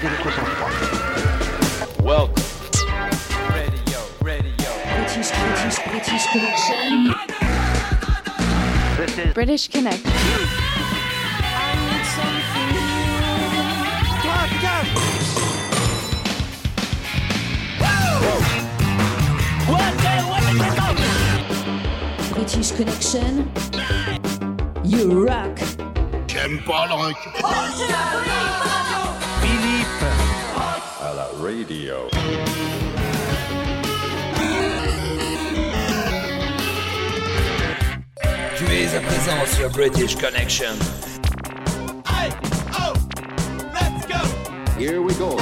garder votre sang-froid. Welcome. Radio, radio. British, British, British Connection. This is British Connect. British Connection. You rock. J'aime pas le rock. À la radio. Tu es à présent sur British Connection. Here we go.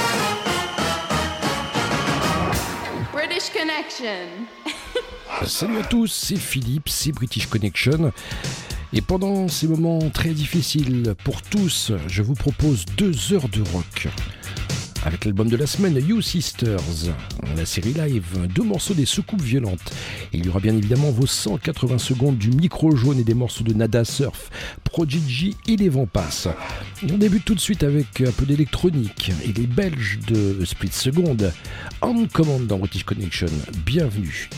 British Connection. Salut à tous, c'est Philippe, c'est British Connection. Et pendant ces moments très difficiles pour tous, je vous propose deux heures de rock. Avec l'album de la semaine, You Sisters, la série live, deux morceaux des soucoupes violentes. Il y aura bien évidemment vos 180 secondes du micro jaune et des morceaux de Nada Surf, Prodigy et les vents passent. On débute tout de suite avec un peu d'électronique et les Belges de Split Second. En commande dans British Connection, bienvenue.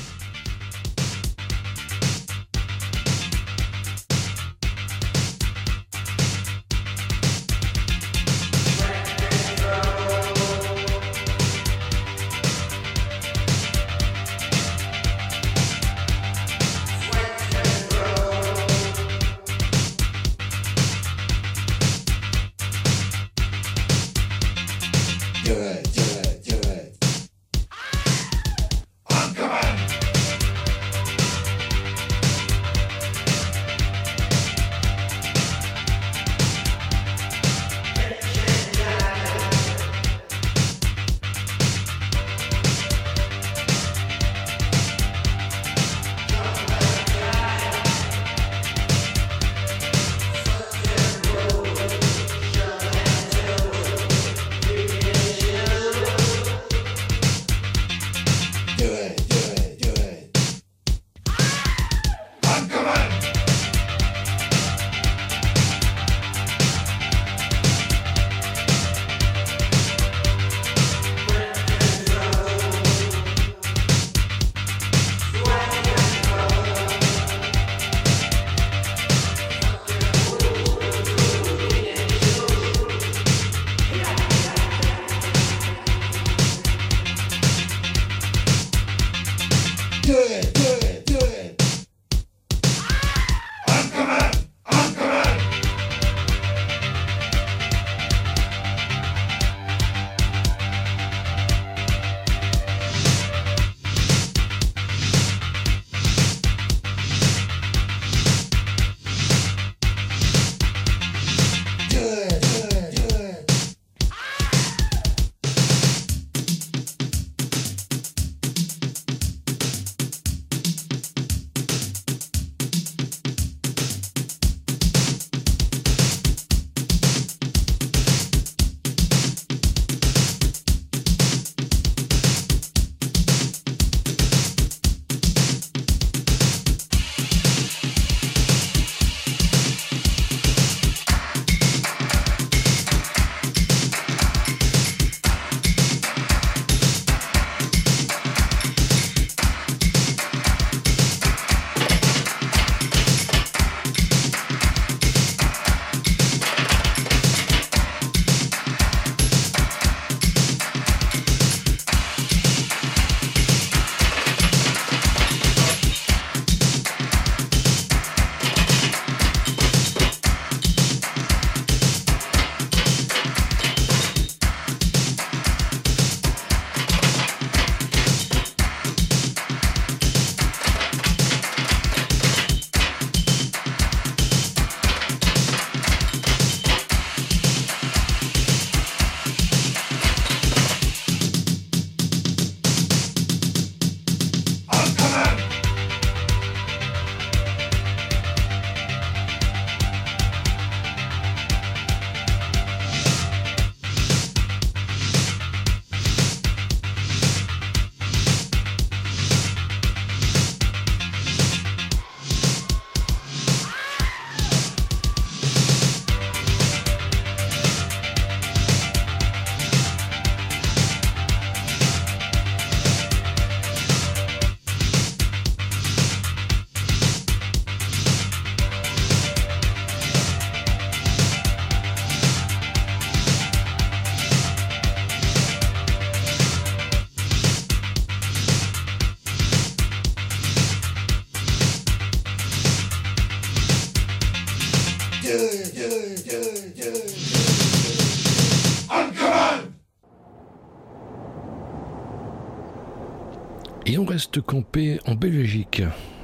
En Belgique.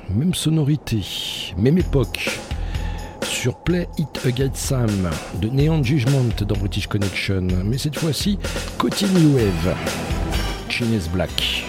Même sonorité, même époque. Sur Play It Again Sam de Neon Judgment dans British Connection. Mais cette fois-ci, côté Wave. Chinese Black.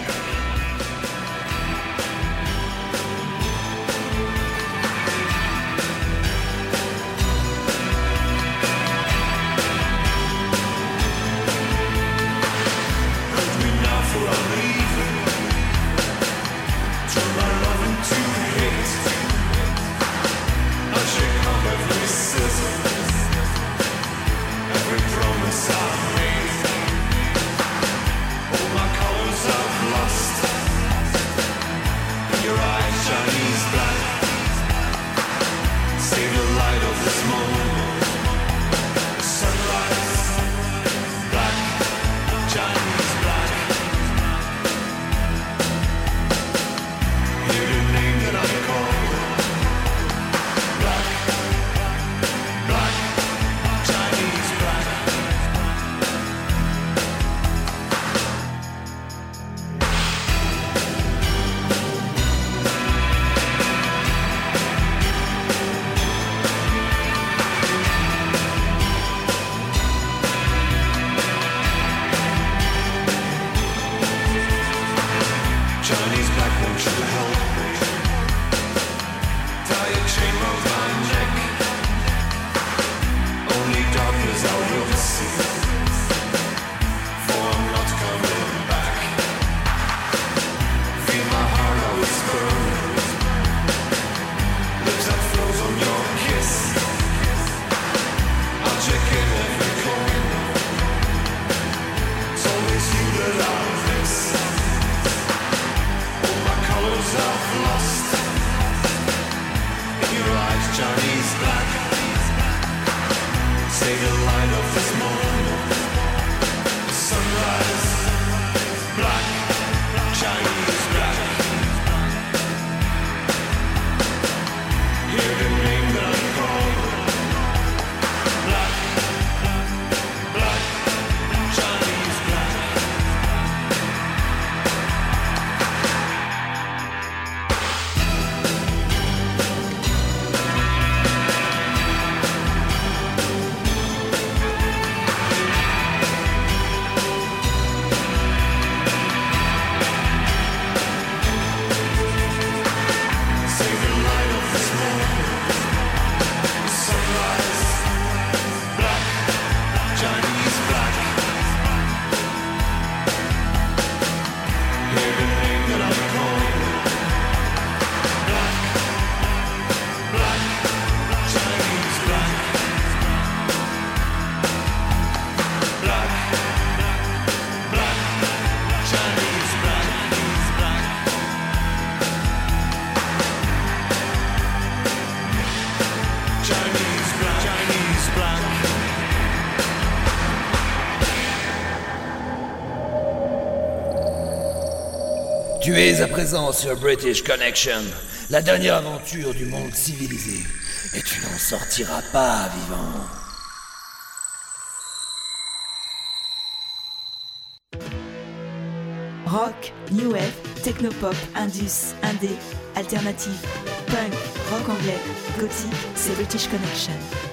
Es à présent sur British Connection, la dernière aventure du monde civilisé. Et tu n'en sortiras pas vivant. Rock, New Wave, Technopop, Indus, Indé, Alternative, Punk, Rock anglais, Gothique, c'est British Connection.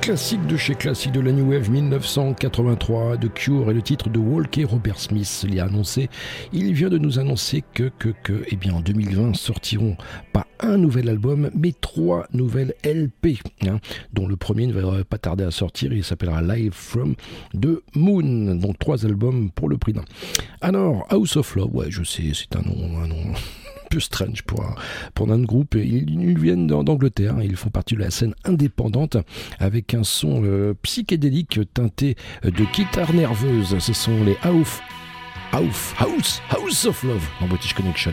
Classique de chez classique de la New Wave 1983 de Cure et le titre de Walker Robert Smith l'y a annoncé. Il vient de nous annoncer que, que, que, eh bien, en 2020 sortiront pas un nouvel album, mais trois nouvelles LP, hein, dont le premier ne va pas tarder à sortir. Il s'appellera Live from the Moon. Donc trois albums pour le prix d'un. Alors, House of Love, ouais, je sais, c'est un nom, un nom peu strange pour un, groupe. Ils, viennent d'Angleterre, ils font partie de la scène indépendante avec un son euh, psychédélique teinté de guitare nerveuse. Ce sont les House, House, House, House of Love en British Connection.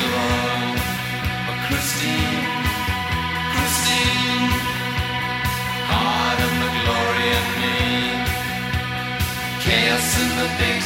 the big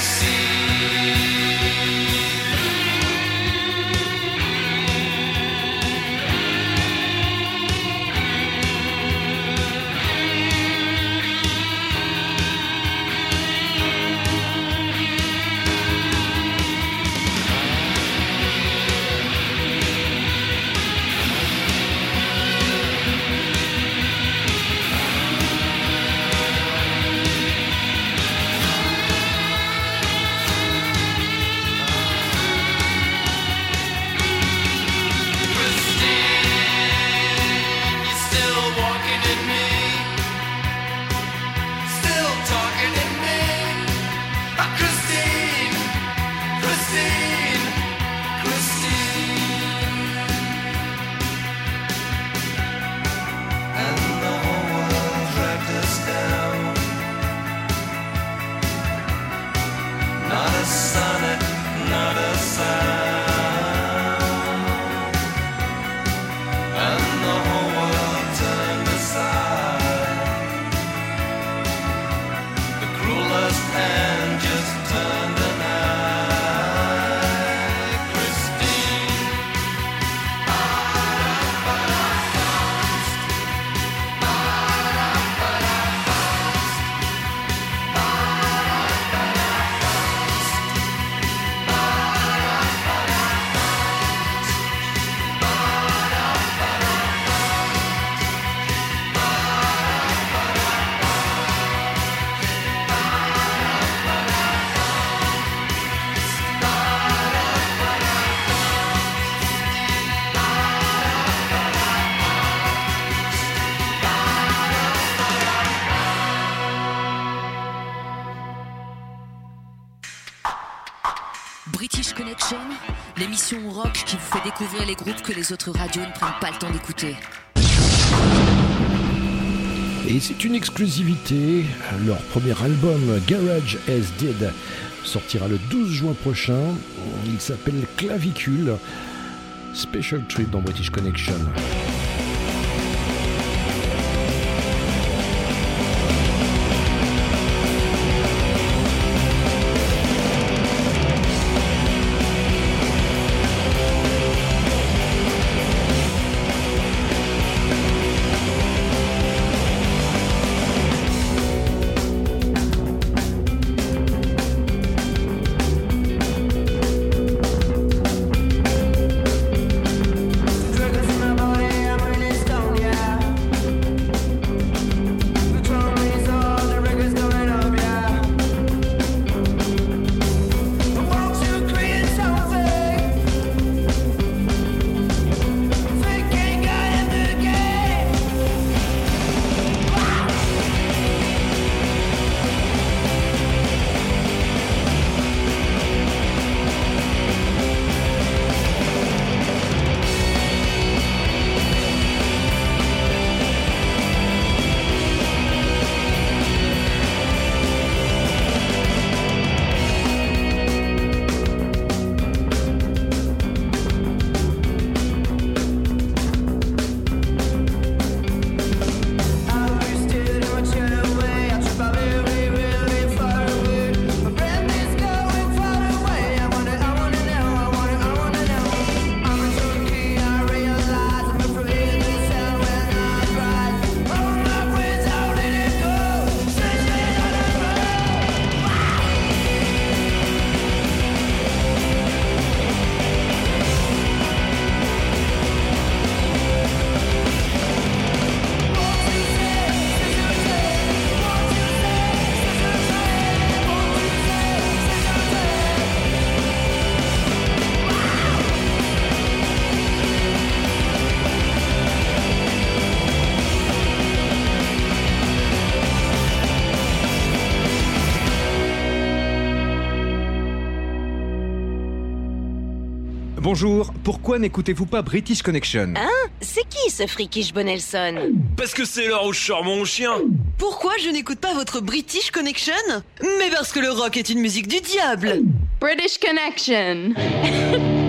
rock qui vous fait découvrir les groupes que les autres radios ne prennent pas le temps d'écouter. Et c'est une exclusivité. Leur premier album, Garage as Dead, sortira le 12 juin prochain. Il s'appelle Clavicule. Special Trip dans British Connection. Bonjour, pourquoi n'écoutez-vous pas British Connection Hein C'est qui ce Frikish Bonelson Parce que c'est l'heure où je sors mon chien Pourquoi je n'écoute pas votre British Connection Mais parce que le rock est une musique du diable British Connection.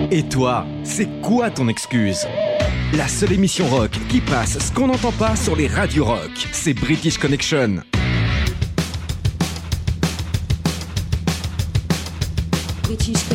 Et toi, c'est quoi ton excuse La seule émission rock qui passe ce qu'on n'entend pas sur les radios rock, c'est British Connection. British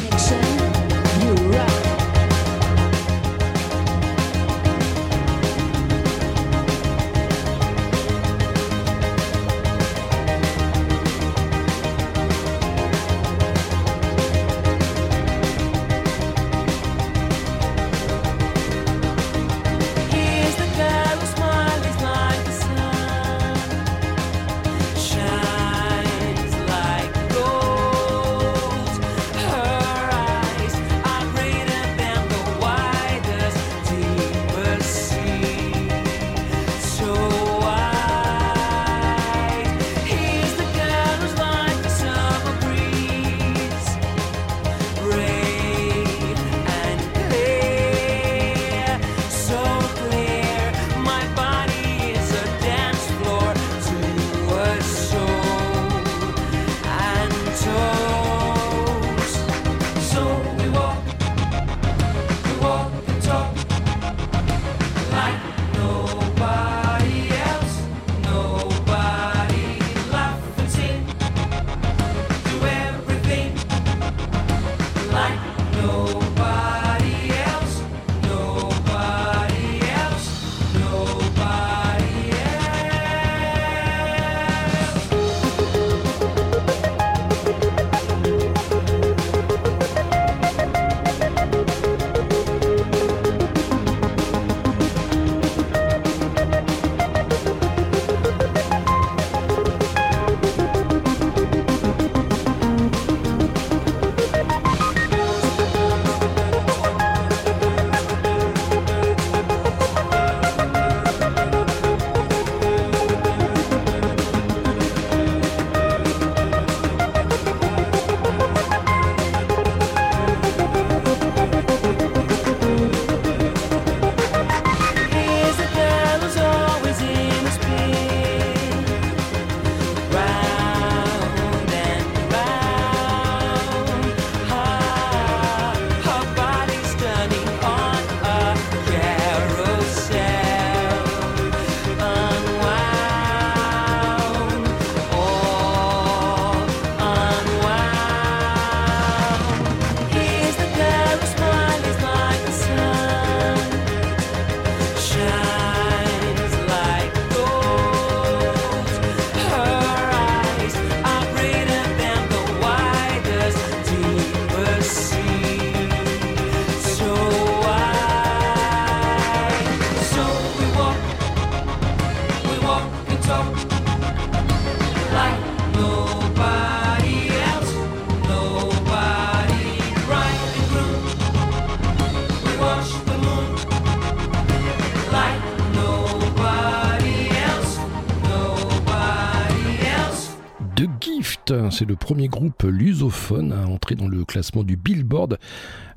Gift, c'est le premier groupe lusophone à entrer dans le classement du Billboard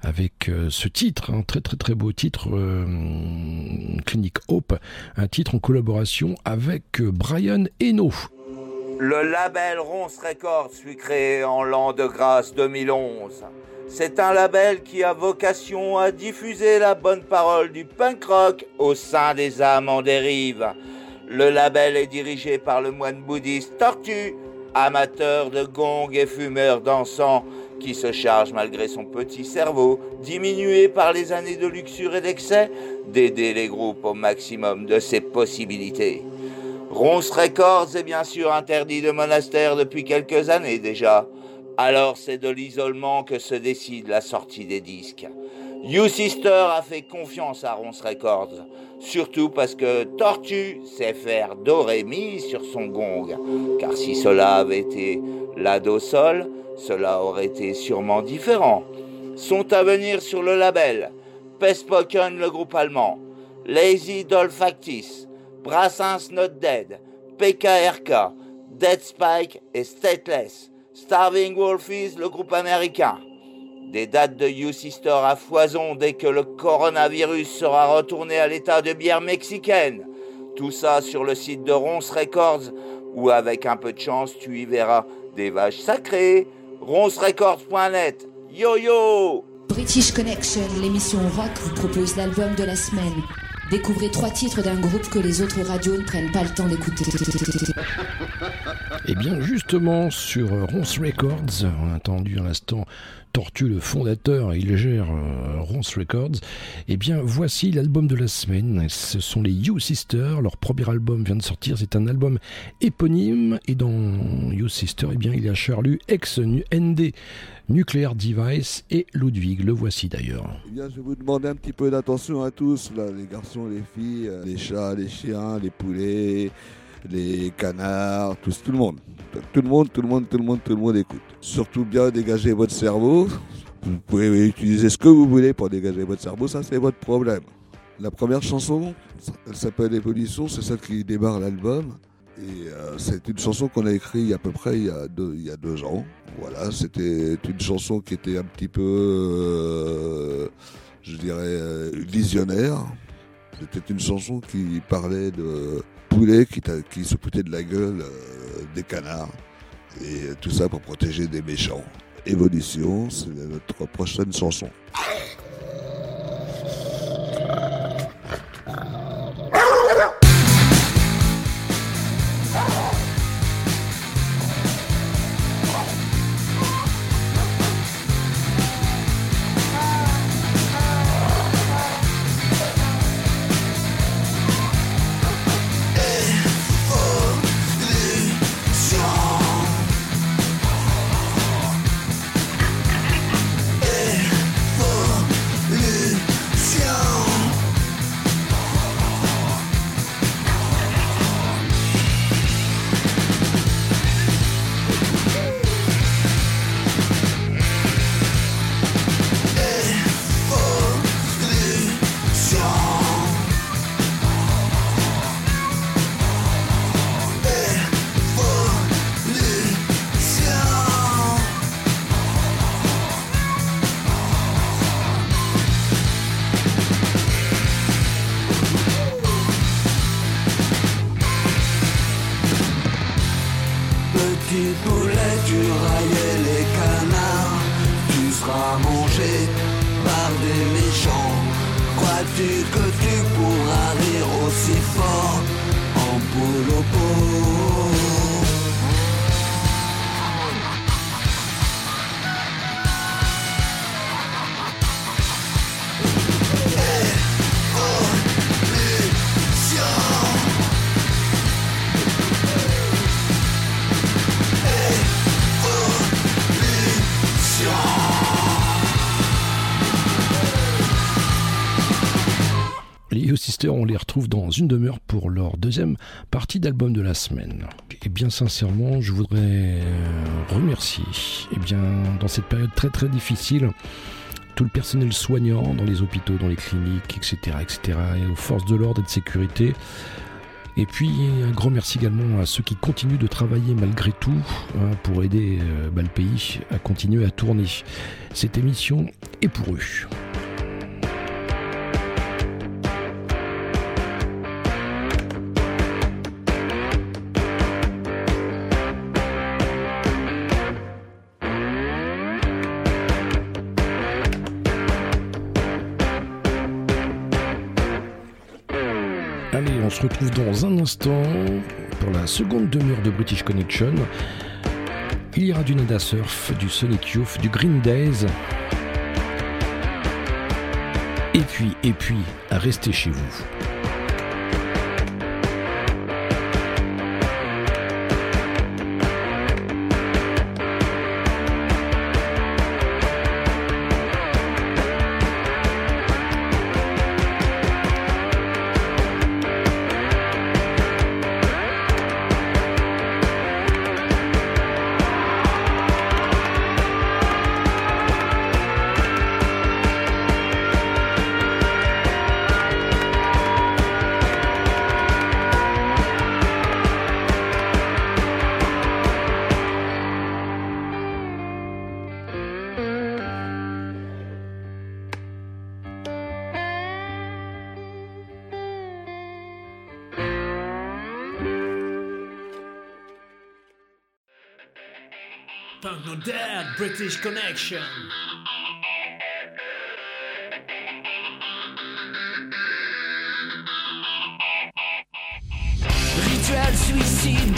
avec euh, ce titre, un très très très beau titre, euh, Clinic Hope, un titre en collaboration avec euh, Brian Eno. Le label Ronce Records fut créé en l'an de grâce 2011. C'est un label qui a vocation à diffuser la bonne parole du punk rock au sein des âmes en dérive. Le label est dirigé par le moine bouddhiste Tortue, amateur de gong et fumeur d'encens, qui se charge malgré son petit cerveau, diminué par les années de luxure et d'excès, d'aider les groupes au maximum de ses possibilités. Ronce Records est bien sûr interdit de monastère depuis quelques années déjà. Alors c'est de l'isolement que se décide la sortie des disques. You Sister a fait confiance à Ronce Records, surtout parce que Tortue sait faire do sur son gong, car si cela avait été la do sol, cela aurait été sûrement différent. Sont à venir sur le label Pespoken le groupe allemand, Lazy Doll Factice, Brassens Not Dead, PKRK, Dead Spike et Stateless, Starving Wolfies le groupe américain. Des dates de You Sister à foison dès que le coronavirus sera retourné à l'état de bière mexicaine. Tout ça sur le site de Ronce Records, où avec un peu de chance, tu y verras des vaches sacrées. roncerecords.net. Yo yo British Connection, l'émission rock, vous propose l'album de la semaine. Découvrez trois titres d'un groupe que les autres radios ne prennent pas le temps d'écouter. Et Eh bien justement sur Ronce Records, on a entendu à l'instant Tortue le fondateur, il gère euh, Ronce Records. Et bien voici l'album de la semaine, ce sont les You Sisters, leur premier album vient de sortir, c'est un album éponyme. Et dans You Sisters, eh bien il y a Charlu, ex-ND Nuclear Device et Ludwig, le voici d'ailleurs. Eh bien, je vous demander un petit peu d'attention à tous, là, les garçons, les filles, euh, les chats, les chiens, les poulets, les canards, tout le monde. Tout le monde, tout le monde, tout le monde, tout le monde écoute. Surtout bien dégager votre cerveau. Vous pouvez utiliser ce que vous voulez pour dégager votre cerveau, ça c'est votre problème. La première chanson, elle s'appelle Évolution, c'est celle qui démarre l'album. Euh, c'est une chanson qu'on a écrite à peu près il y a deux, il y a deux ans. Voilà, c'était une chanson qui était un petit peu, euh, je dirais, euh, visionnaire. C'était une chanson qui parlait de poulets qui, se foutaient de la gueule des canards. Et tout ça pour protéger des méchants. Évolution, c'est notre prochaine chanson. Dans une demeure pour leur deuxième partie d'album de la semaine. Et bien sincèrement, je voudrais euh, remercier, et bien dans cette période très très difficile, tout le personnel soignant dans les hôpitaux, dans les cliniques, etc., etc., et aux forces de l'ordre et de sécurité. Et puis un grand merci également à ceux qui continuent de travailler malgré tout hein, pour aider euh, bah, le pays à continuer à tourner. Cette émission est pour eux. Retrouve dans un instant pour la seconde demi-heure de British Connection. Il y aura du Nada Surf, du Sonic Youth, du Green Days. Et puis, et puis, restez chez vous. This Connection. Ritual suicide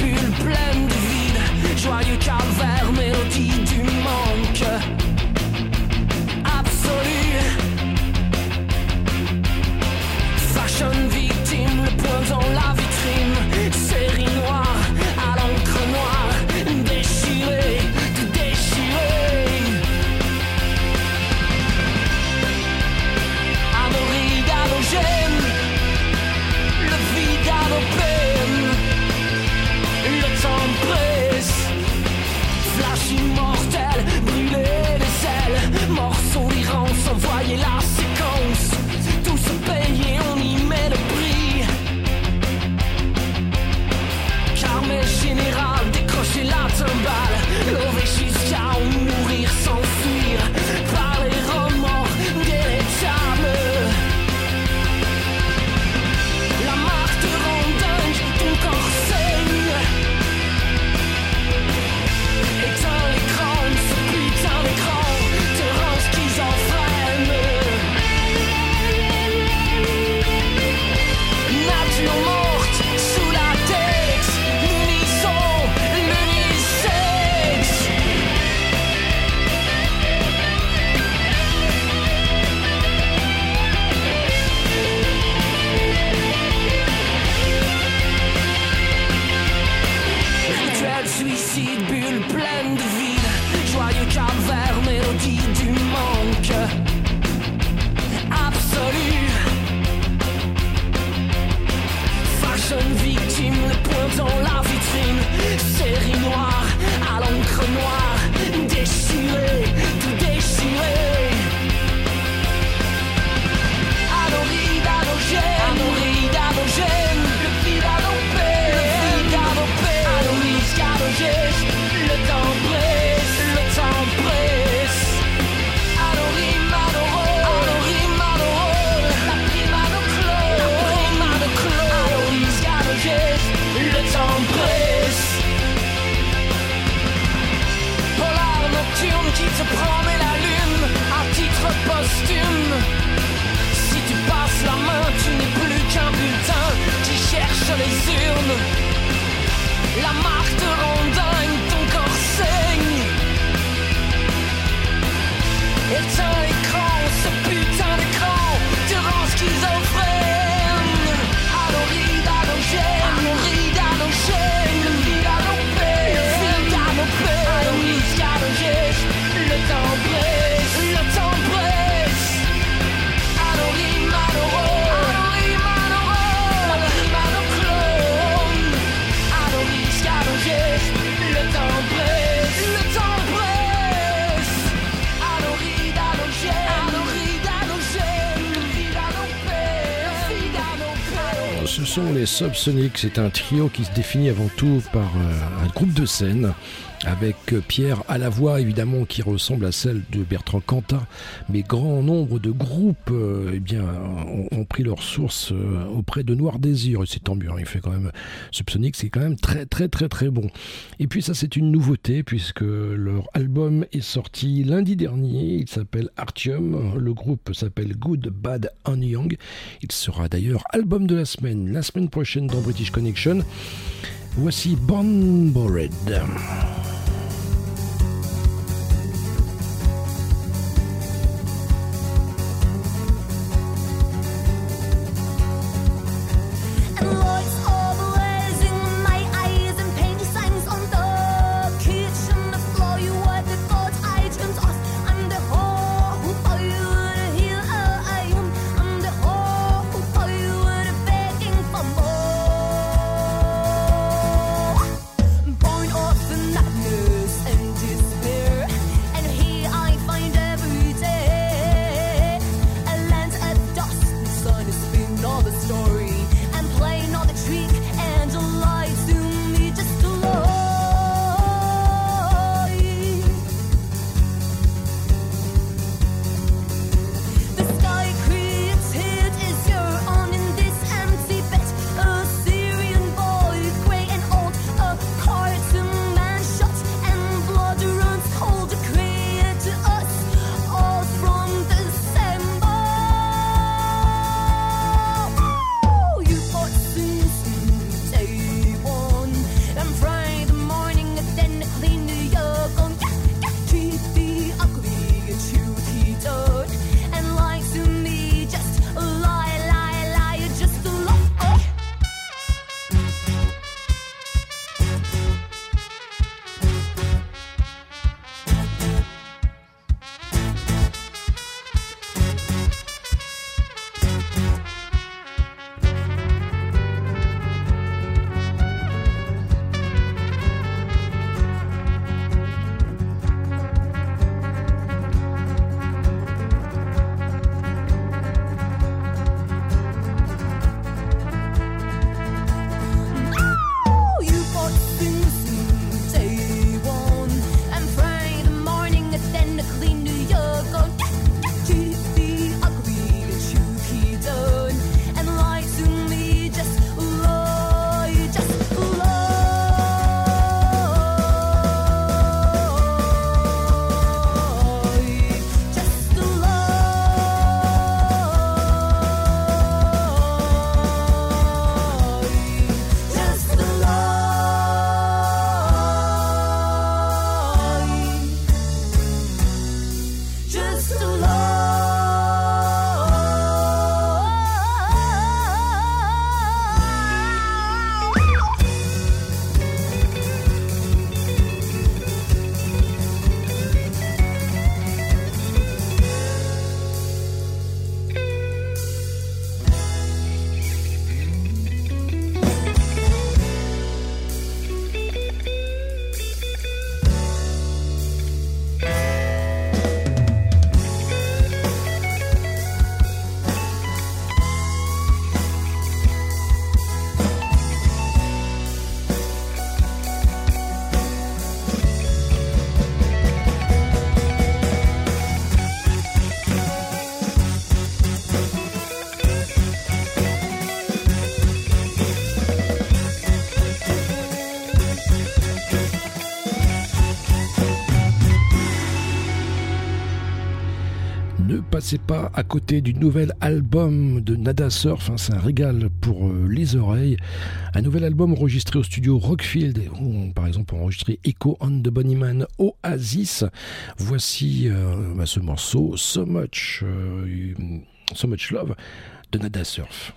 Subsonic, c'est un trio qui se définit avant tout par euh, un groupe de scène avec Pierre à la voix évidemment qui ressemble à celle de Bertrand Cantat, mais grand nombre de groupes euh, eh bien, ont, pris leur source euh, auprès de Noir Désir, et c'est tant mieux, hein, il fait quand même Subsonic, c'est quand même très très très très bon. Et puis ça c'est une nouveauté puisque leur album est sorti lundi dernier, il s'appelle Artium, le groupe s'appelle Good Bad and Young, il sera d'ailleurs album de la semaine, la semaine prochaine dans British Connection. Voici Bon Bored. passez pas à côté du nouvel album de Nada Surf, hein, c'est un régal pour euh, les oreilles. Un nouvel album enregistré au studio Rockfield, où on, par exemple enregistré Echo on the Bunnyman Oasis. Voici euh, bah, ce morceau, So Much, euh, so much Love de Nada Surf.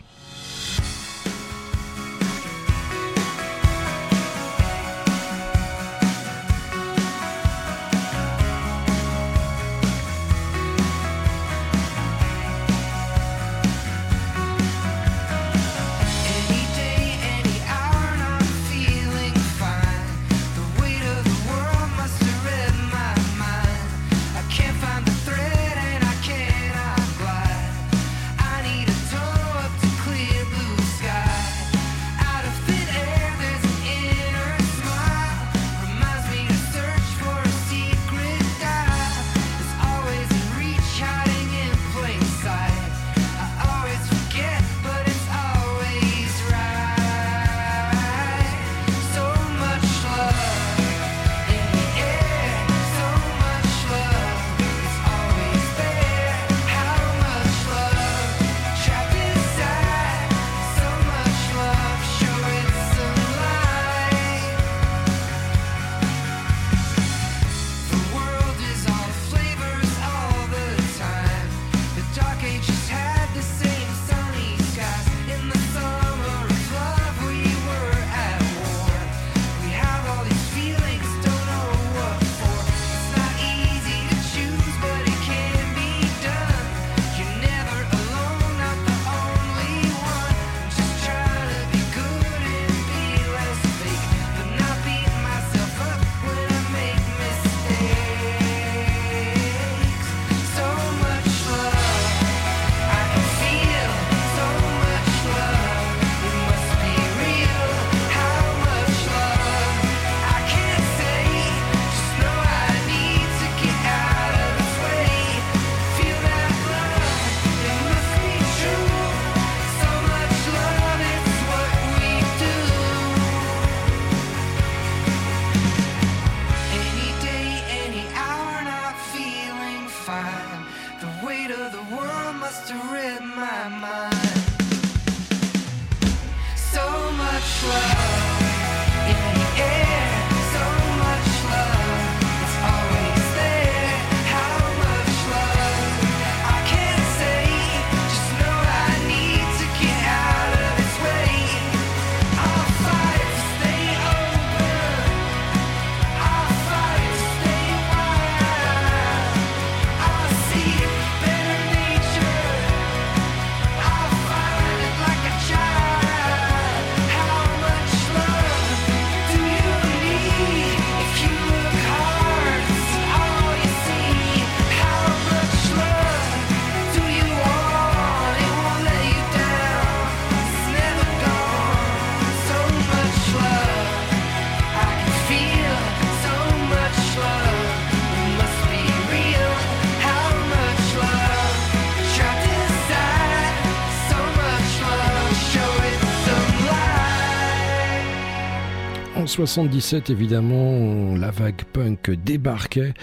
1977, évidemment, la vague punk débarquait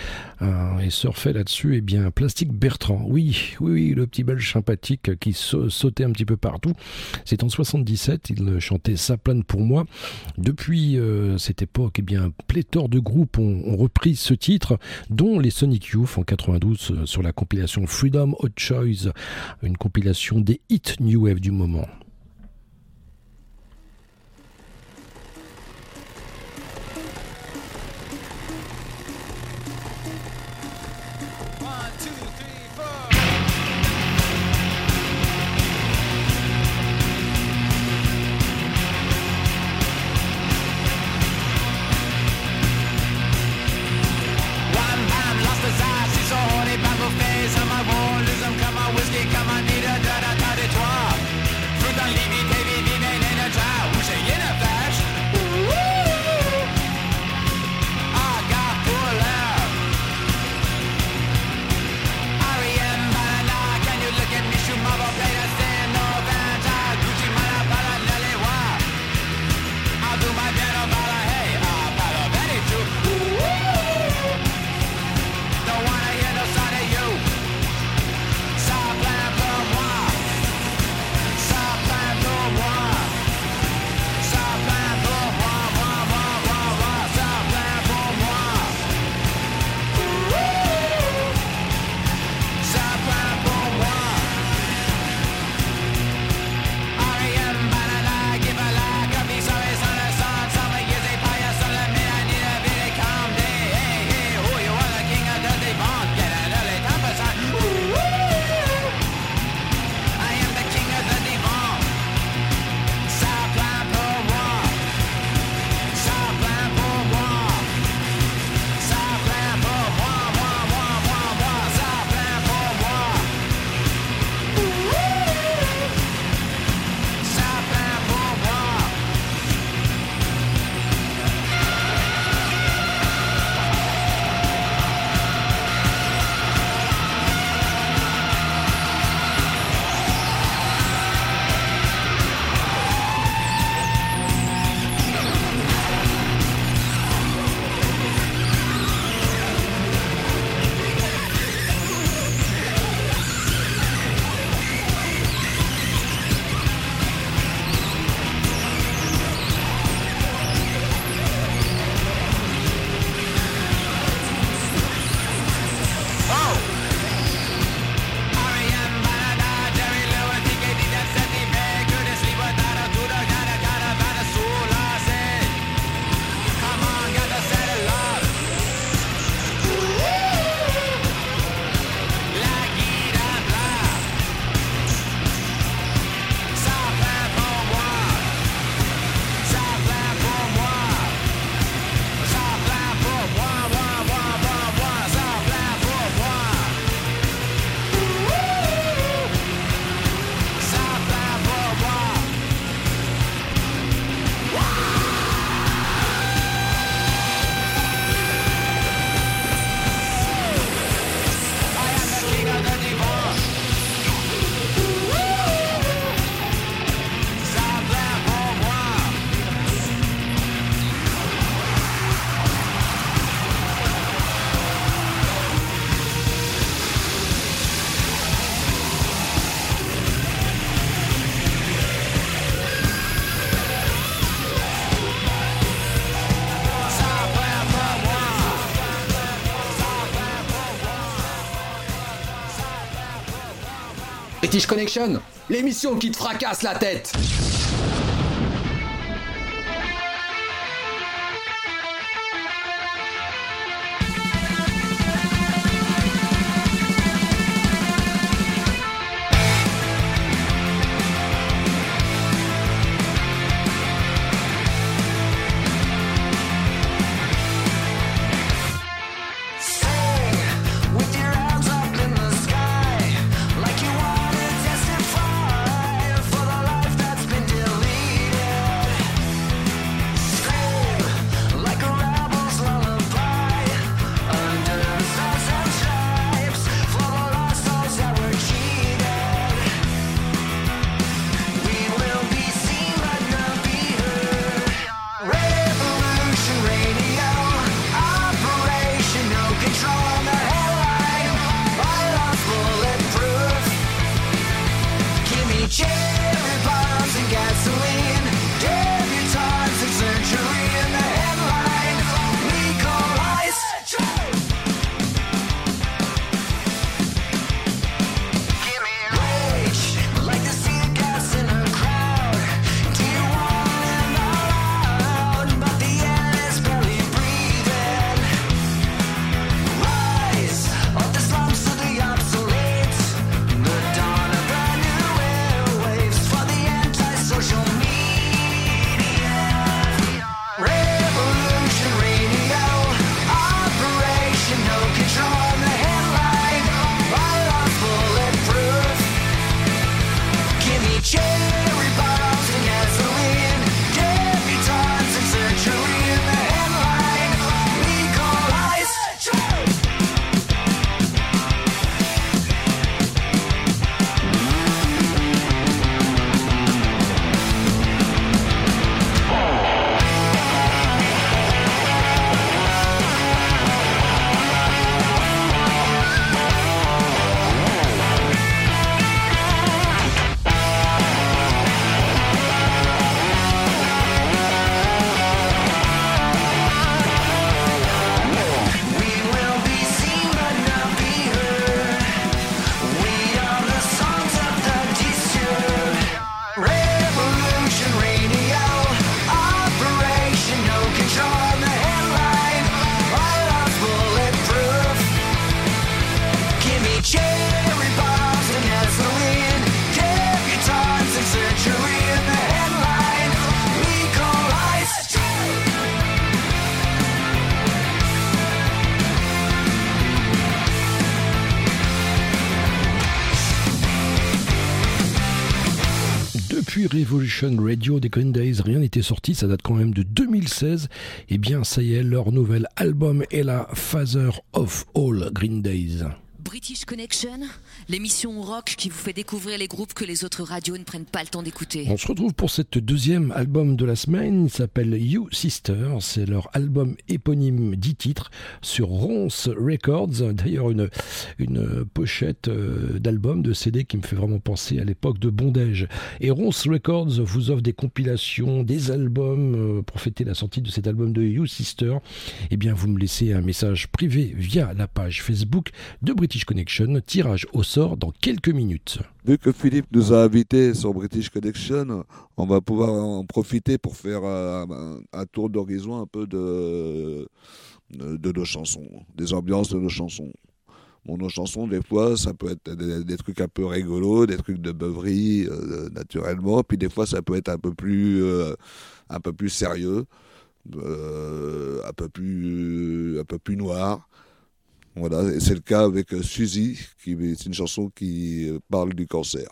euh, et surfait là-dessus, et eh bien, Plastique Bertrand. Oui, oui, oui, le petit belge sympathique qui sautait un petit peu partout. C'est en 77, il chantait Saplane pour moi. Depuis euh, cette époque, eh bien, pléthore de groupes ont, repris ce titre, dont les Sonic Youth en 92 euh, sur la compilation Freedom Hot Choice, une compilation des hits New Wave du moment. Connection, l'émission qui te fracasse la tête. Revolution Radio des Green Days, rien n'était sorti, ça date quand même de 2016. Eh bien, ça y est, leur nouvel album est la Father of All Green Days. British Connection, l'émission rock qui vous fait découvrir les groupes que les autres radios ne prennent pas le temps d'écouter. On se retrouve pour cette deuxième album de la semaine. Il s'appelle You Sister. C'est leur album éponyme 10 titres sur Ronce Records. D'ailleurs, une, une pochette euh, d'album, de CD qui me fait vraiment penser à l'époque de Bondage. Et Ronce Records vous offre des compilations, des albums euh, pour fêter la sortie de cet album de You Sister. Eh bien, vous me laissez un message privé via la page Facebook de British Connection. Tirage au sort dans quelques minutes. Vu que Philippe nous a invités sur British Connection, on va pouvoir en profiter pour faire un, un- tour d'horizon un peu de, de nos chansons, des ambiances de nos chansons. Bon, nos chansons, des fois, ça peut être des, trucs un peu rigolos, des trucs de beuverie, euh, naturellement. Puis des fois, ça peut être un peu plus, euh, un peu plus sérieux, euh, un, peu plus, un peu plus noir. Voilà, c'est le cas avec euh, Suzy, qui c'est une chanson qui euh, parle du cancer.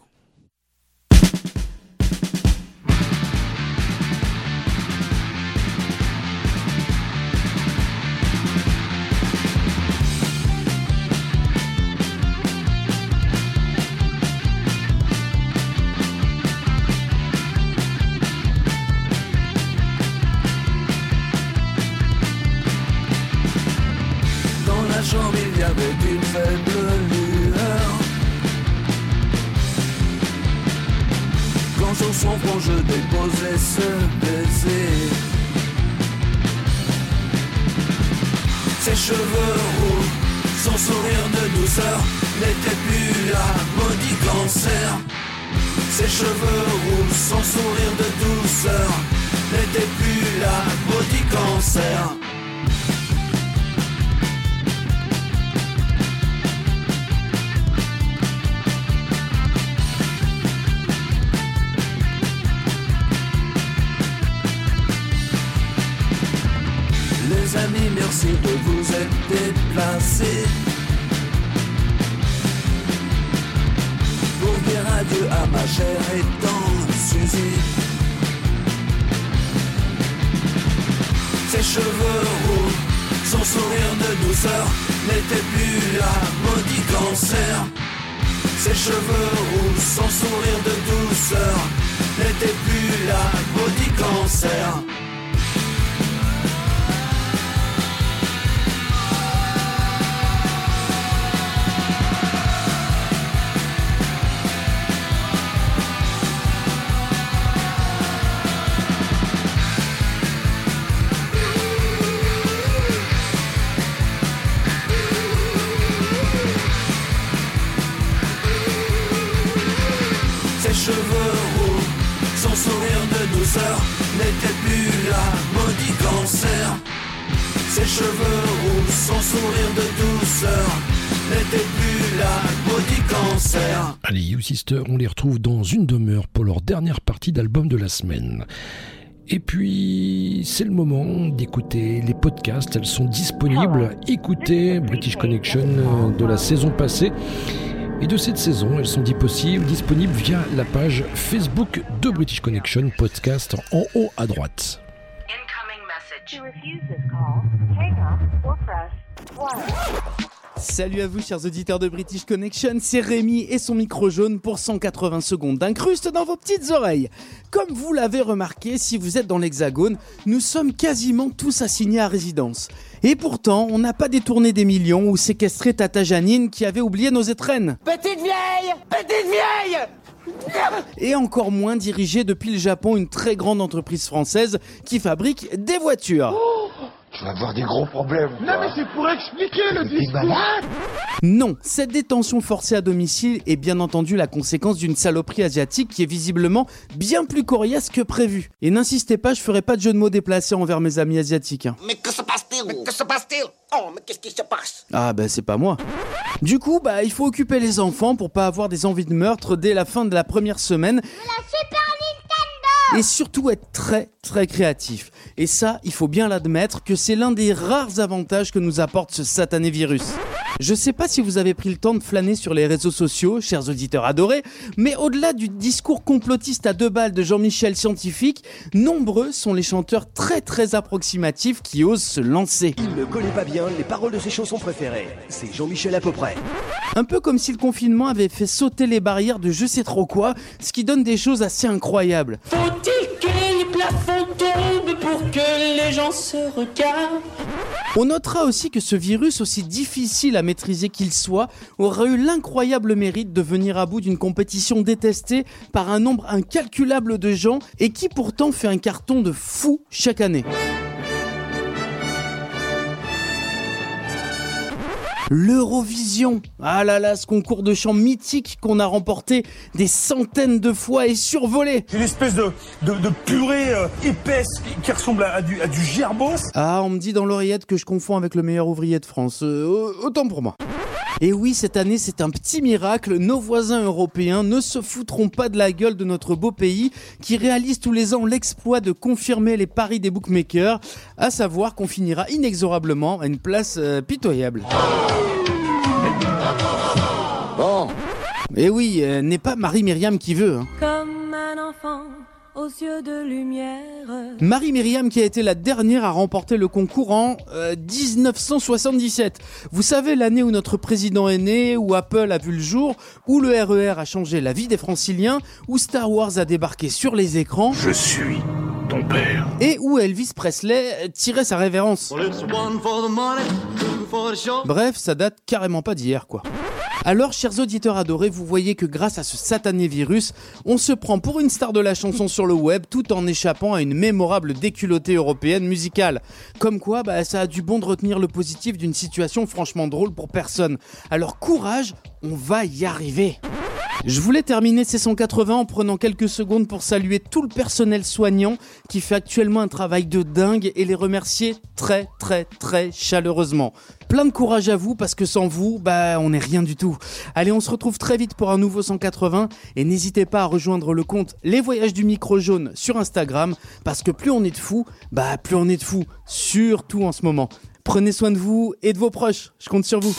Semaine. Et puis, c'est le moment d'écouter les podcasts. Elles sont disponibles. Écoutez British Connection euh, de la saison passée. Et de cette saison, elles sont disponibles via la page Facebook de British Connection Podcast en haut à droite. Salut à vous chers auditeurs de British Connection, c'est Rémi et son micro jaune pour 180 secondes d'incruste dans vos petites oreilles. Comme vous l'avez remarqué, si vous êtes dans l'Hexagone, nous sommes quasiment tous assignés à résidence. Et pourtant, on n'a pas détourné des millions ou séquestré Tata Janine qui avait oublié nos étrennes. Petite vieille Petite vieille Et encore moins dirigé depuis le Japon une très grande entreprise française qui fabrique des voitures. Tu vas avoir des gros problèmes. Non mais c'est pour expliquer le discours. Non, cette détention forcée à domicile est bien entendu la conséquence d'une saloperie asiatique qui est visiblement bien plus coriace que prévu. Et n'insistez pas, je ferai pas de jeu de mots déplacés envers mes amis asiatiques. hein. Mais que se passe-t-il? Mais que se passe-t-il? Oh, mais qu'est-ce qui se passe? Ah bah c'est pas moi. Du coup, bah il faut occuper les enfants pour pas avoir des envies de meurtre dès la fin de la première semaine. Et surtout être très très créatif. Et ça, il faut bien l'admettre que c'est l'un des rares avantages que nous apporte ce satané virus. Je sais pas si vous avez pris le temps de flâner sur les réseaux sociaux, chers auditeurs adorés, mais au-delà du discours complotiste à deux balles de Jean-Michel Scientifique, nombreux sont les chanteurs très très approximatifs qui osent se lancer. Il ne connaît pas bien les paroles de ses chansons préférées. C'est Jean-Michel à peu près. Un peu comme si le confinement avait fait sauter les barrières de je sais trop quoi, ce qui donne des choses assez incroyables. Faut-il pour que les gens se regardent On notera aussi que ce virus, aussi difficile à maîtriser qu'il soit, aura eu l'incroyable mérite de venir à bout d'une compétition détestée par un nombre incalculable de gens et qui pourtant fait un carton de fou chaque année. L'Eurovision. Ah là là, ce concours de chant mythique qu'on a remporté des centaines de fois et survolé. C'est une espèce de, de, de purée euh, épaisse qui ressemble à, à du, à du gerbos. Ah, on me dit dans l'oreillette que je confonds avec le meilleur ouvrier de France. Euh, autant pour moi. Et oui, cette année, c'est un petit miracle. Nos voisins européens ne se foutront pas de la gueule de notre beau pays qui réalise tous les ans l'exploit de confirmer les paris des bookmakers, à savoir qu'on finira inexorablement à une place euh, pitoyable. Bon. Et oui, euh, n'est pas Marie-Myriam qui veut. hein. Comme un enfant aux yeux de lumière. Marie-Myriam qui a été la dernière à remporter le concours en euh, 1977. Vous savez l'année où notre président est né, où Apple a vu le jour, où le RER a changé la vie des franciliens, où Star Wars a débarqué sur les écrans Je suis ton père. et où Elvis Presley euh, tirait sa révérence. Bref, ça date carrément pas d'hier quoi. Alors, chers auditeurs adorés, vous voyez que grâce à ce satané virus, on se prend pour une star de la chanson sur le web tout en échappant à une mémorable déculottée européenne musicale. Comme quoi, bah, ça a du bon de retenir le positif d'une situation franchement drôle pour personne. Alors courage, on va y arriver. Je voulais terminer ces 180 en prenant quelques secondes pour saluer tout le personnel soignant qui fait actuellement un travail de dingue et les remercier très très très chaleureusement. Plein de courage à vous parce que sans vous, bah on n'est rien du tout. Allez, on se retrouve très vite pour un nouveau 180 et n'hésitez pas à rejoindre le compte Les Voyages du Micro Jaune sur Instagram parce que plus on est de fous, bah plus on est de fous, surtout en ce moment. Prenez soin de vous et de vos proches, je compte sur vous.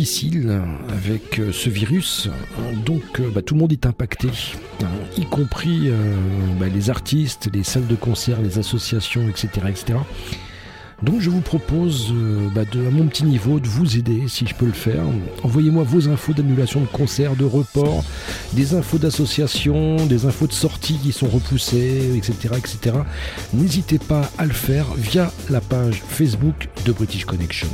Difficile avec euh, ce virus, donc euh, bah, tout le monde est impacté, hein, y compris euh, bah, les artistes, les salles de concert, les associations, etc. etc. Donc je vous propose, bah, de, à mon petit niveau, de vous aider si je peux le faire. Envoyez-moi vos infos d'annulation de concerts, de report, des infos d'associations, des infos de sorties qui sont repoussées, etc. etc. N'hésitez pas à le faire via la page Facebook de British Connection.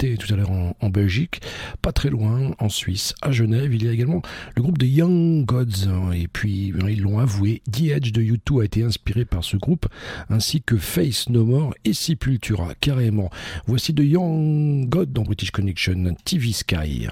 Tout à l'heure en, Belgique, pas très loin, en Suisse, à Genève. Il y a également le groupe de Young Gods. Et puis ben, ils l'ont avoué, The Edge de U2 a été inspiré par ce groupe, ainsi que Face No More et Sepultura, carrément. Voici de Young Gods dans British Connection, TV Sky.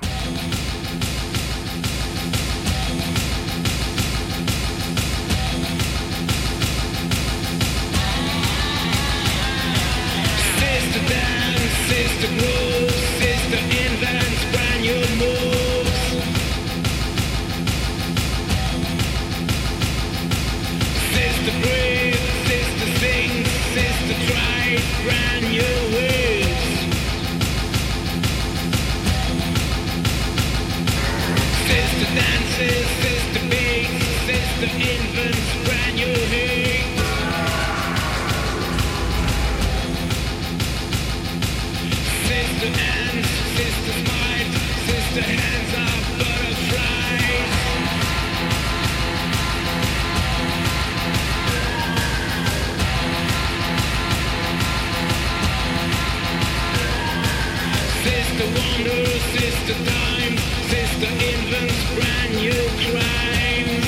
sister dimes, sister invents brand new crimes.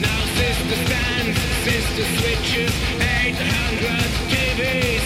Now sister stands, sister switches, 800 TVs.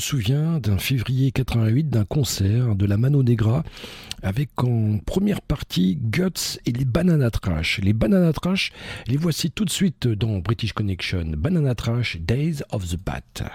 souviens d'un février 88 d'un concert de la Mano Negra avec en première partie Guts et les Banana Trash. Les Banana Trash, les voici tout de suite dans British Connection. Banana Trash, Days of the Bat.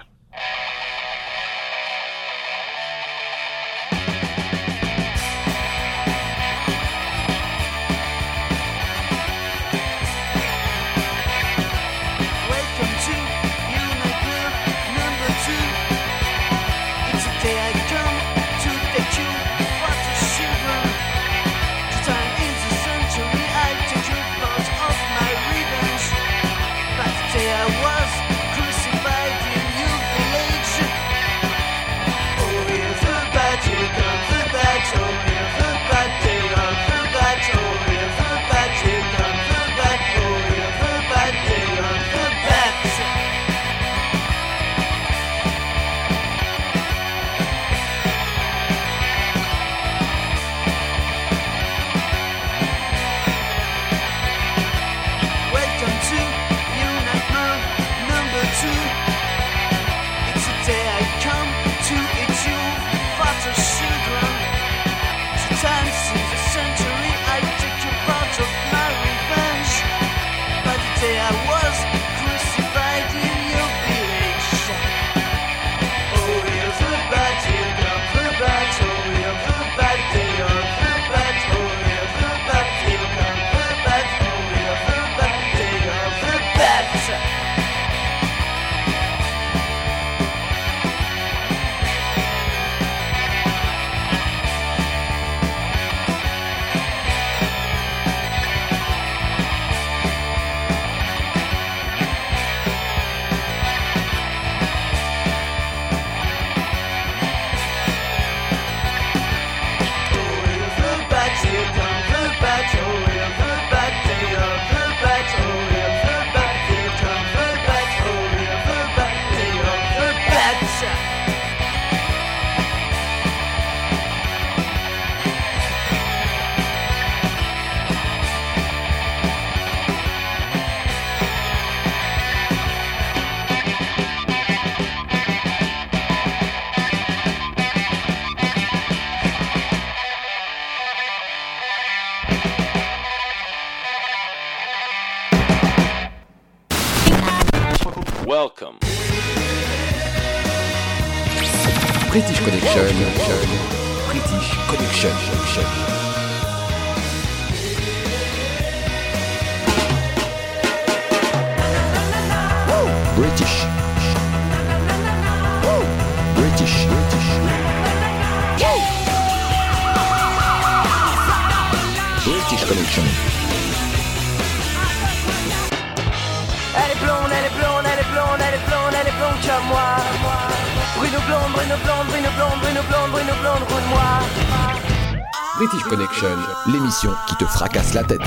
L'émission qui te fracasse la tête. Ma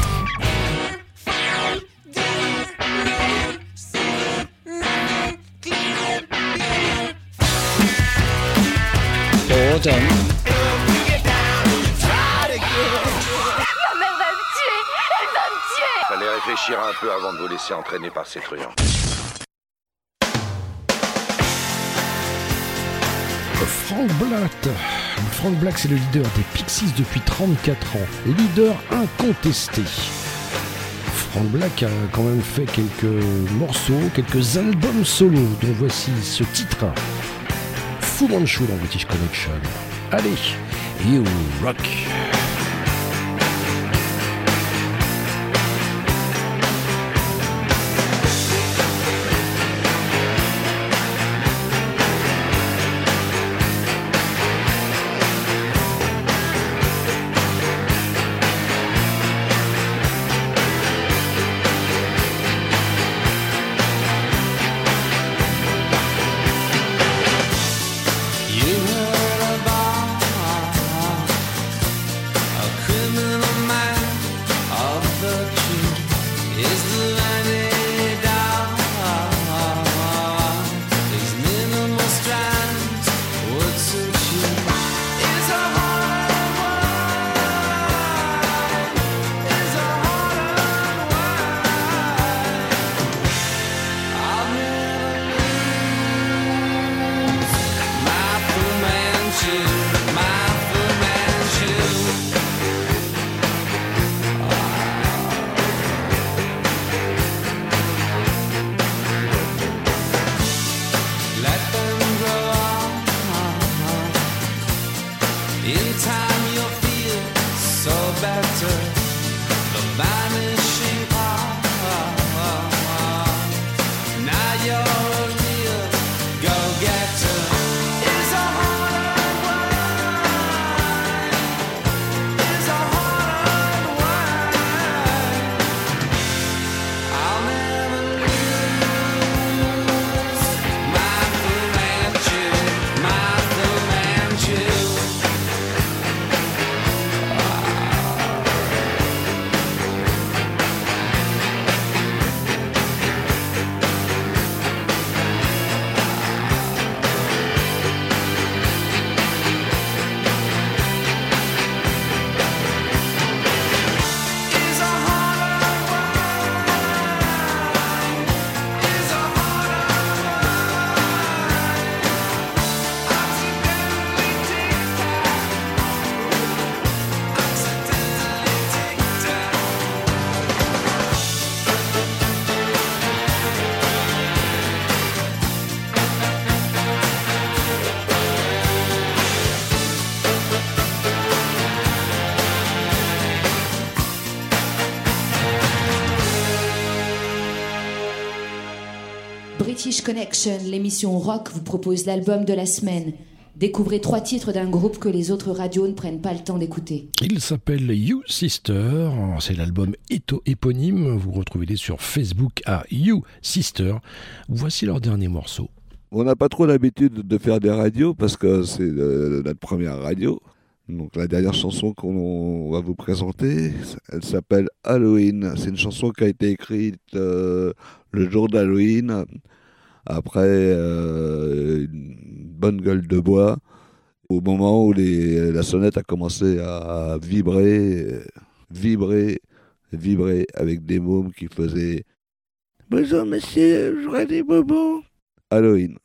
mère va me tuer, elle va me tuer. Fallait réfléchir un peu avant de vous laisser entraîner par ces truands. Frank Black. Frank Black, c'est le leader des Pixies depuis 34 ans. Leader incontesté. Frank Black a quand même fait quelques morceaux, quelques albums solo, dont voici ce titre. Fu Manchu dans British Connection. Allez, You Rock. Connection, l'émission rock, vous propose l'album de la semaine. Découvrez trois titres d'un groupe que les autres radios ne prennent pas le temps d'écouter. Il s'appelle You Sister, c'est l'album éto- éponyme, vous retrouvez-les sur Facebook à You Sister. Voici leur dernier morceau. On n'a pas trop l'habitude de faire des radios parce que c'est euh, notre première radio. Donc la dernière chanson qu'on va vous présenter, elle s'appelle Halloween. C'est une chanson qui a été écrite euh, le jour d'Halloween, après euh, une bonne gueule de bois, au moment où la sonnette a commencé à vibrer, vibrer, vibrer avec des mômes qui faisaient Bonjour monsieur, j'aurais des bobos. Halloween.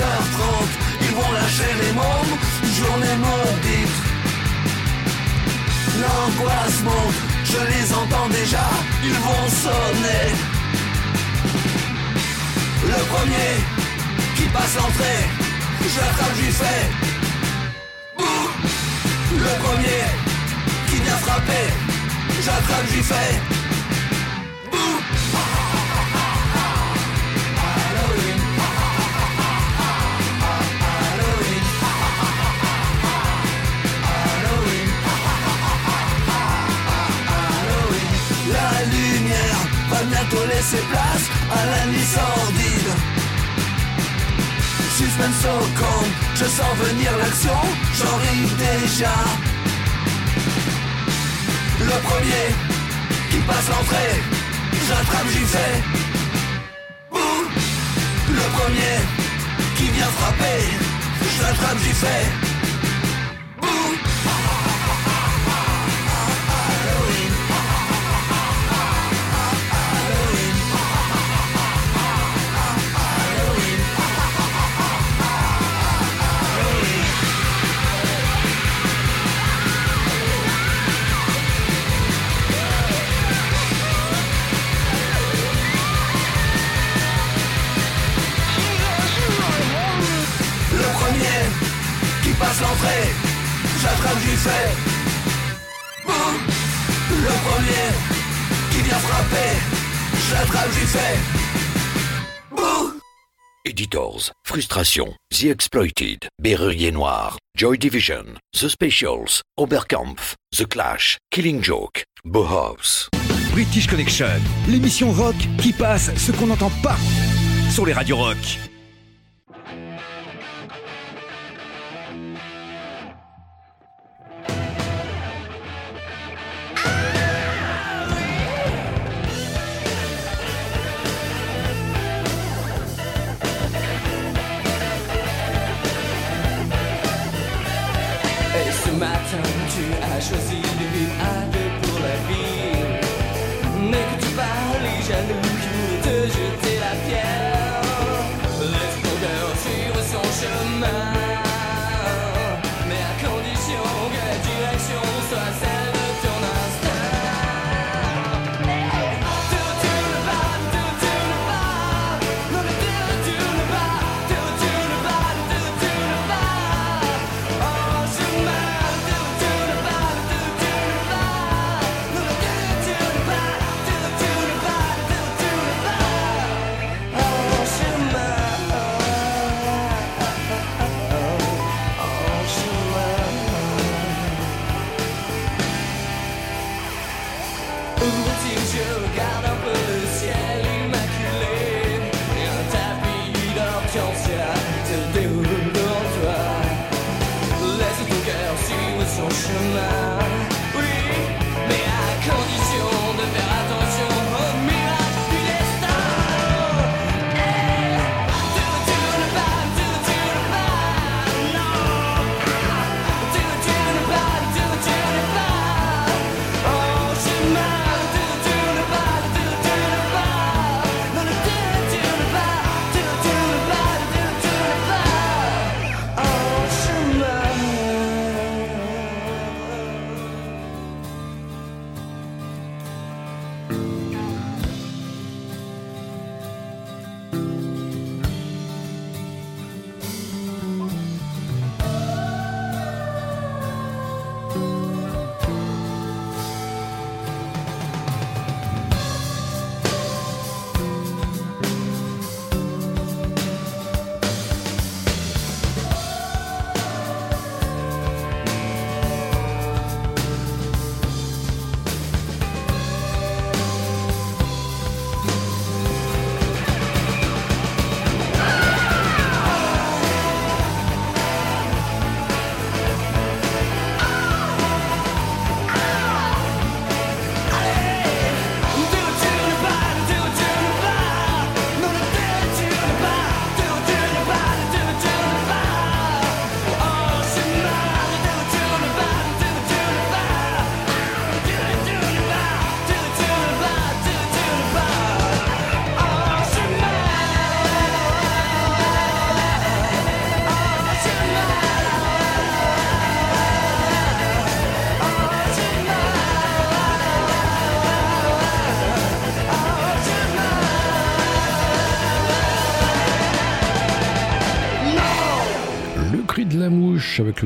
6h30, ils vont lâcher les mômes, journée maudite. L'angoisse monte, je les entends déjà, ils vont sonner. Le premier qui passe l'entrée, j'attrape, j'y fais. Bouh Le premier qui vient frapper, j'attrape, j'y fais. Bouh bientôt laisser place à la nuit sordide. Suspense au camp, je sens venir l'action, j'en ris déjà. Le premier qui passe l'entrée, j'attrape, j'y fais. Bouh Le premier qui vient frapper, j'attrape, j'y fais. Frustration, The Exploited, Berrurier Noir, Joy Division, The Specials, Oberkampf, The Clash, Killing Joke, Bauhaus. British Connection, l'émission rock qui passe ce qu'on n'entend pas sur les radios rock. Matin, tu as choisi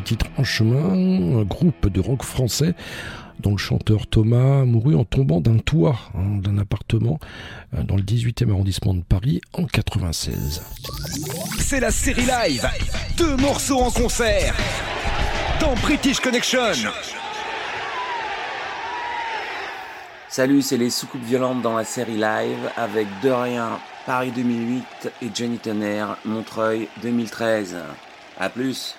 titre En chemin, un groupe de rock français dont le chanteur Thomas mourut en tombant d'un toit hein, d'un appartement euh, dans le 18e arrondissement de Paris en 96. C'est la série live. Deux morceaux en concert. Dans British Connection. Salut, c'est les soucoupes violentes dans la série live avec De Rien, Paris 2008 et Johnny Tonnerre, Montreuil 2013. A plus.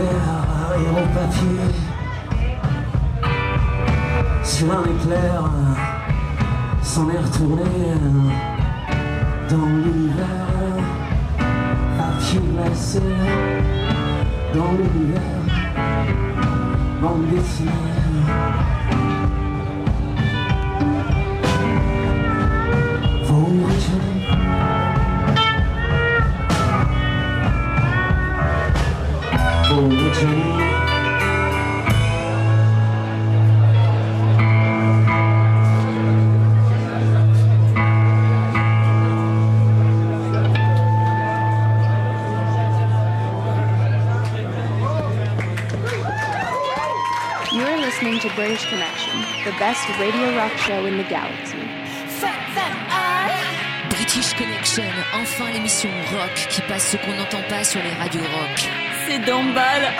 Tonnerre, héros papier. Sur un éclair, s'en est retourné dans l'univers. Papier glacé dans l'univers. Bande dessinée to British Connection, the best radio rock show in the galaxy. British Connection, enfin l'émission rock qui passe ce qu'on n'entend pas sur les radios rock. C'est d'emballe.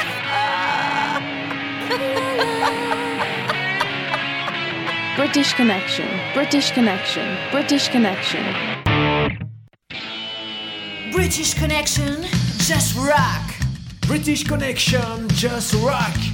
British Connection, British Connection, British Connection. British Connection, just rock. British Connection, just rock.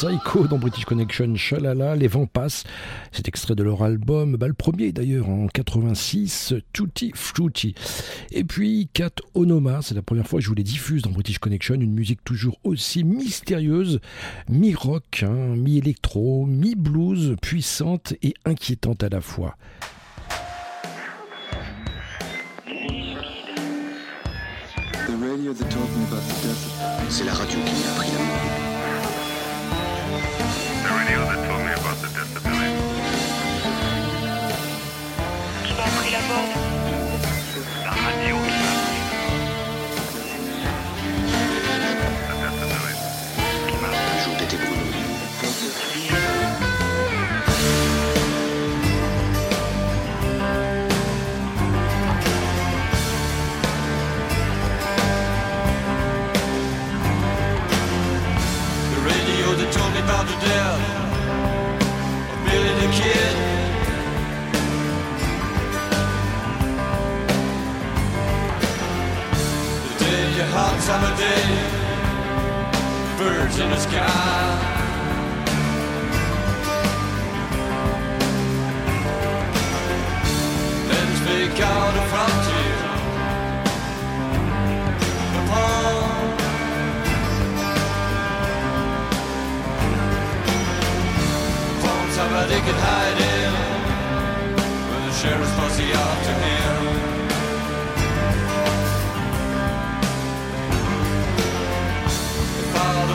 Psycho dans British Connection, Chalala, Les Vents Passent. C'est extrait de leur album, bah, le premier d'ailleurs en 86, Tutti Frutti. Et puis Cat Onoma, c'est la première fois que je vous les diffuse dans British Connection, une musique toujours aussi mystérieuse, mi-rock, hein, mi-électro, mi-blues, puissante et inquiétante à la fois. C'est la radio qui m'a appris l'amour. Qui hot summer day, birds in the sky. Let us make out a frontier. Upon Phone somebody could hide in. With the sheriff's posse after him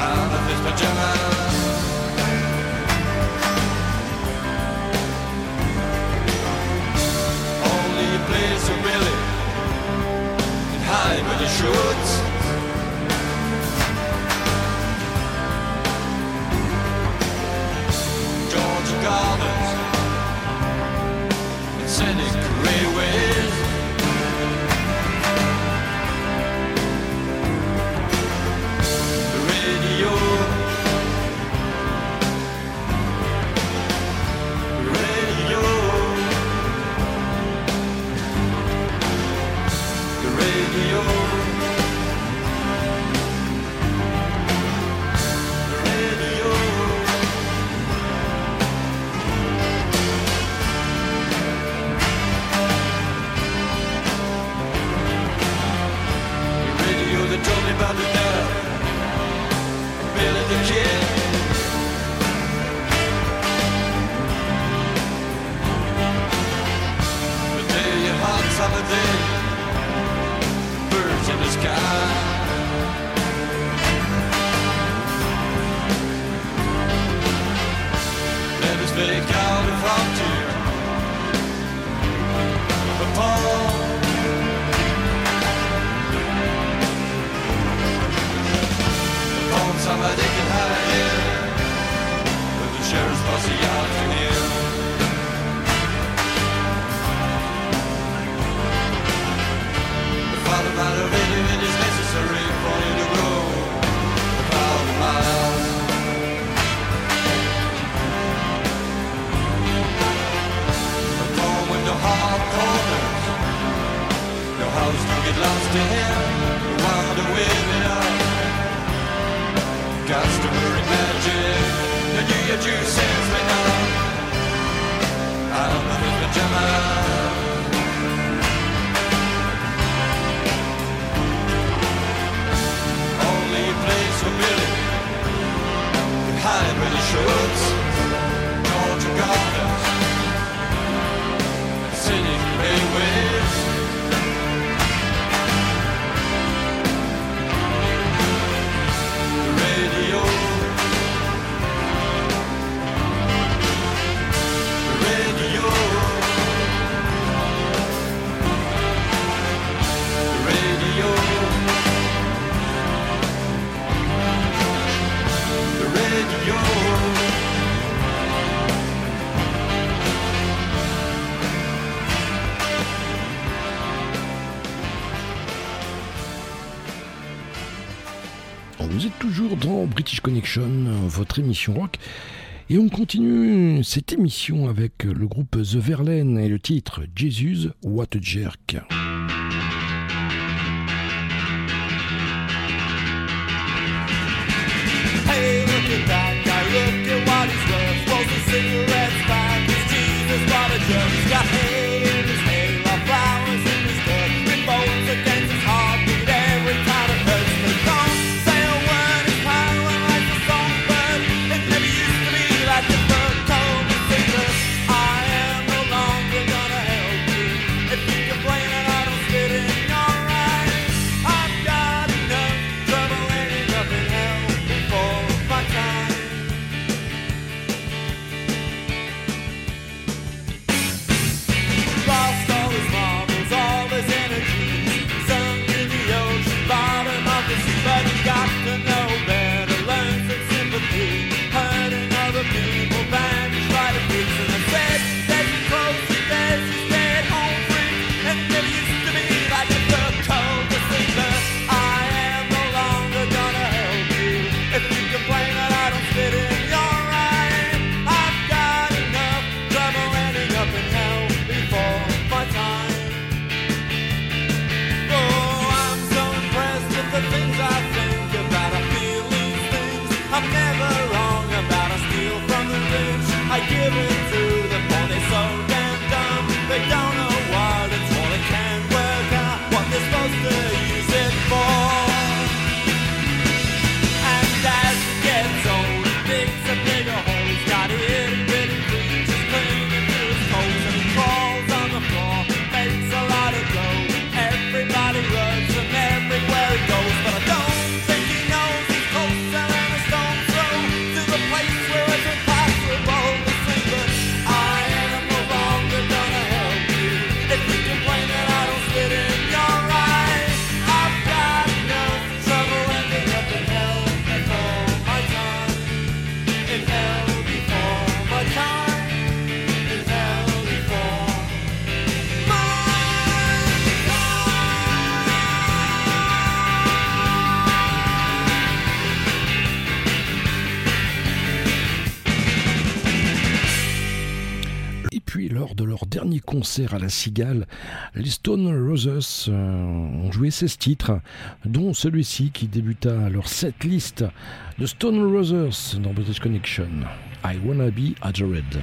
Out of his pajamas Only a place of Billy Can hide when he shoots Georgia Gardens and scenic railways. Connection, euh, votre émission rock. Et on continue cette émission avec le groupe The Verlaine et le titre Jesus What Jerk. à la Cigale, les Stone Roses euh, ont joué 16 titres, dont celui-ci qui débuta leur setlist de Stone Roses dans British Connection, I Wanna Be Adored.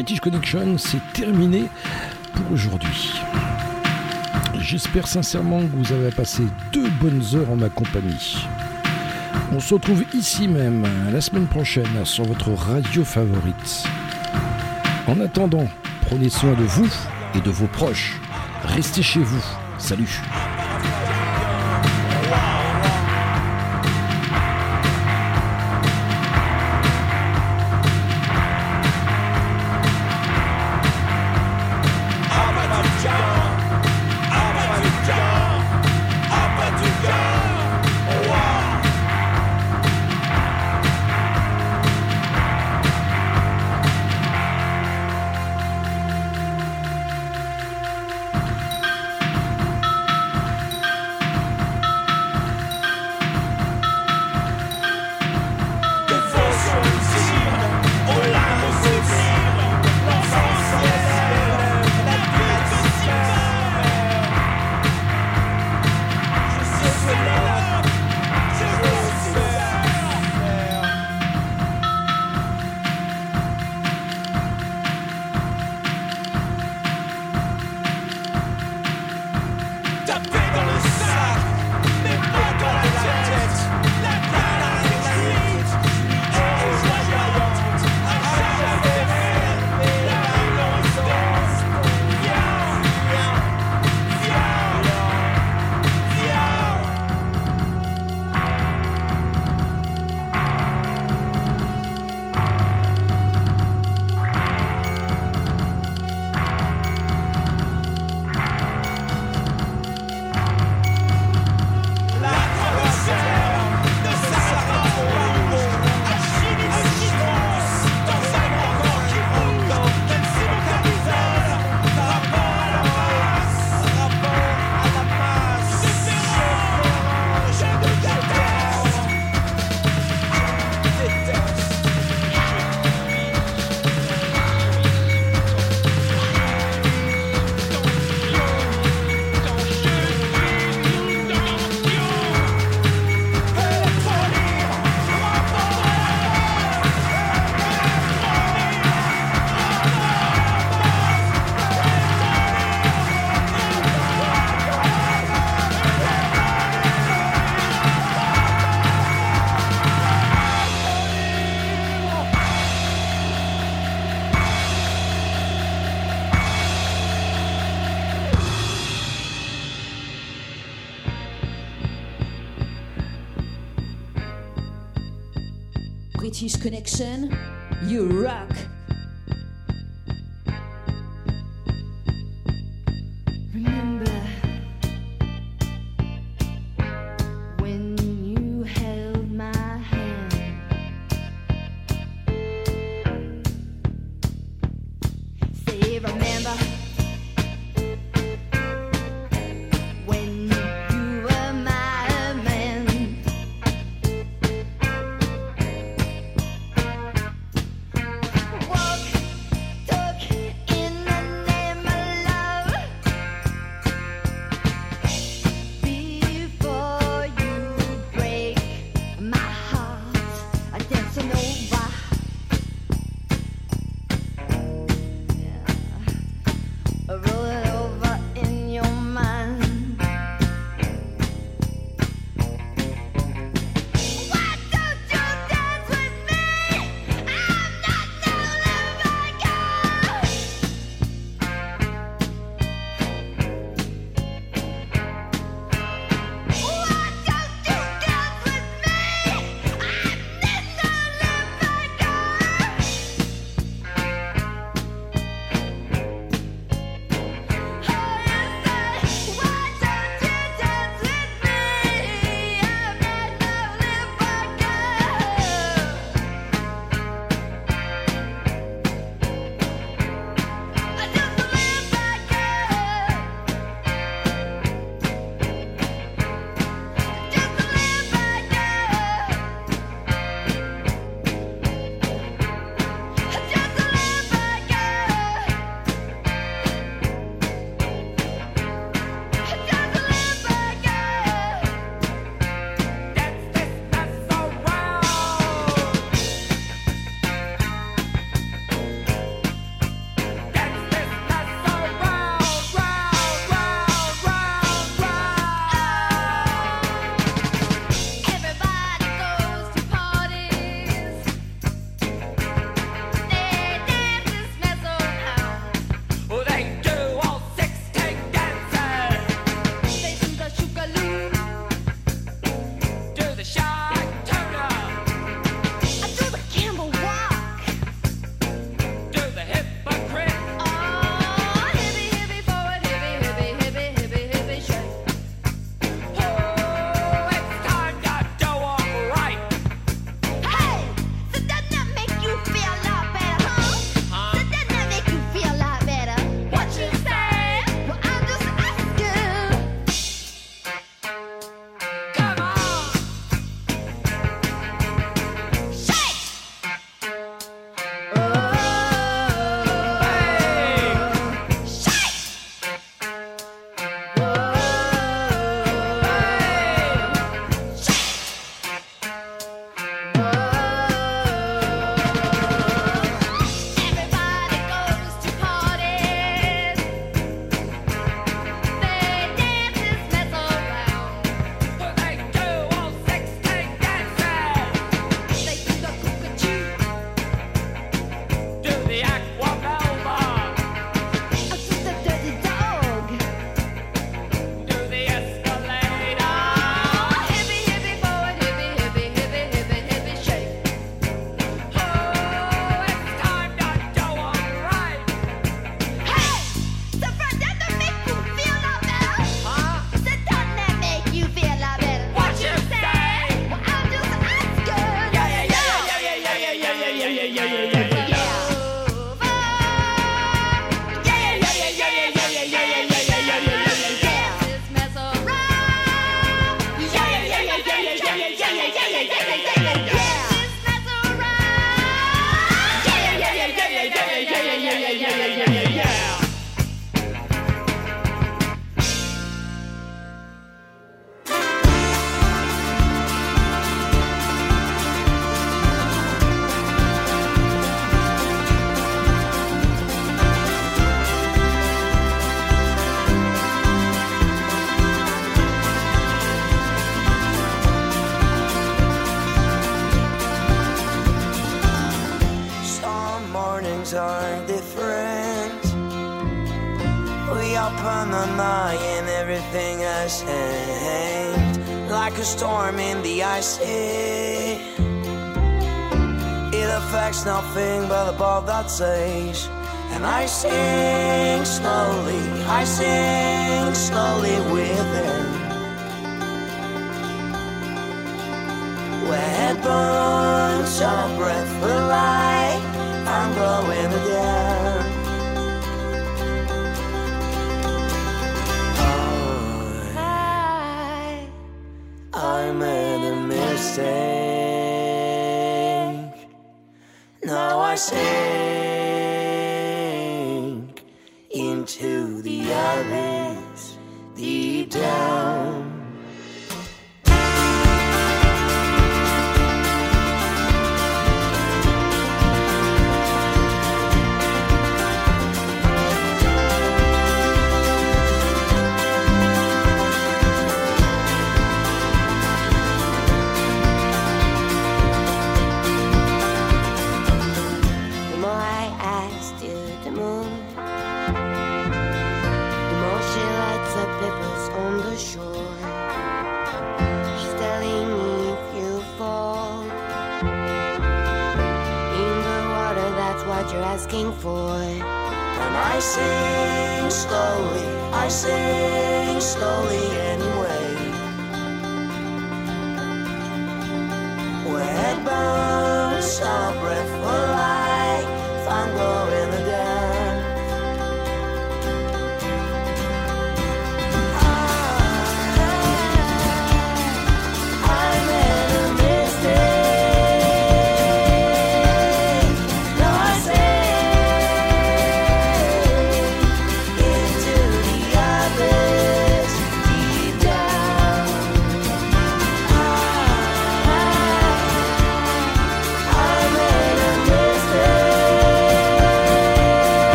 British Connection, c'est terminé pour aujourd'hui. J'espère sincèrement que vous avez passé deux bonnes heures en ma compagnie. On se retrouve ici même la semaine prochaine sur votre radio favorite. En attendant, prenez soin de vous et de vos proches. Restez chez vous. Salut. says, and I sing slowly, I sing slowly with her. When burns your breath will light, I'm glowing again. I, I made a mistake. Now I sing.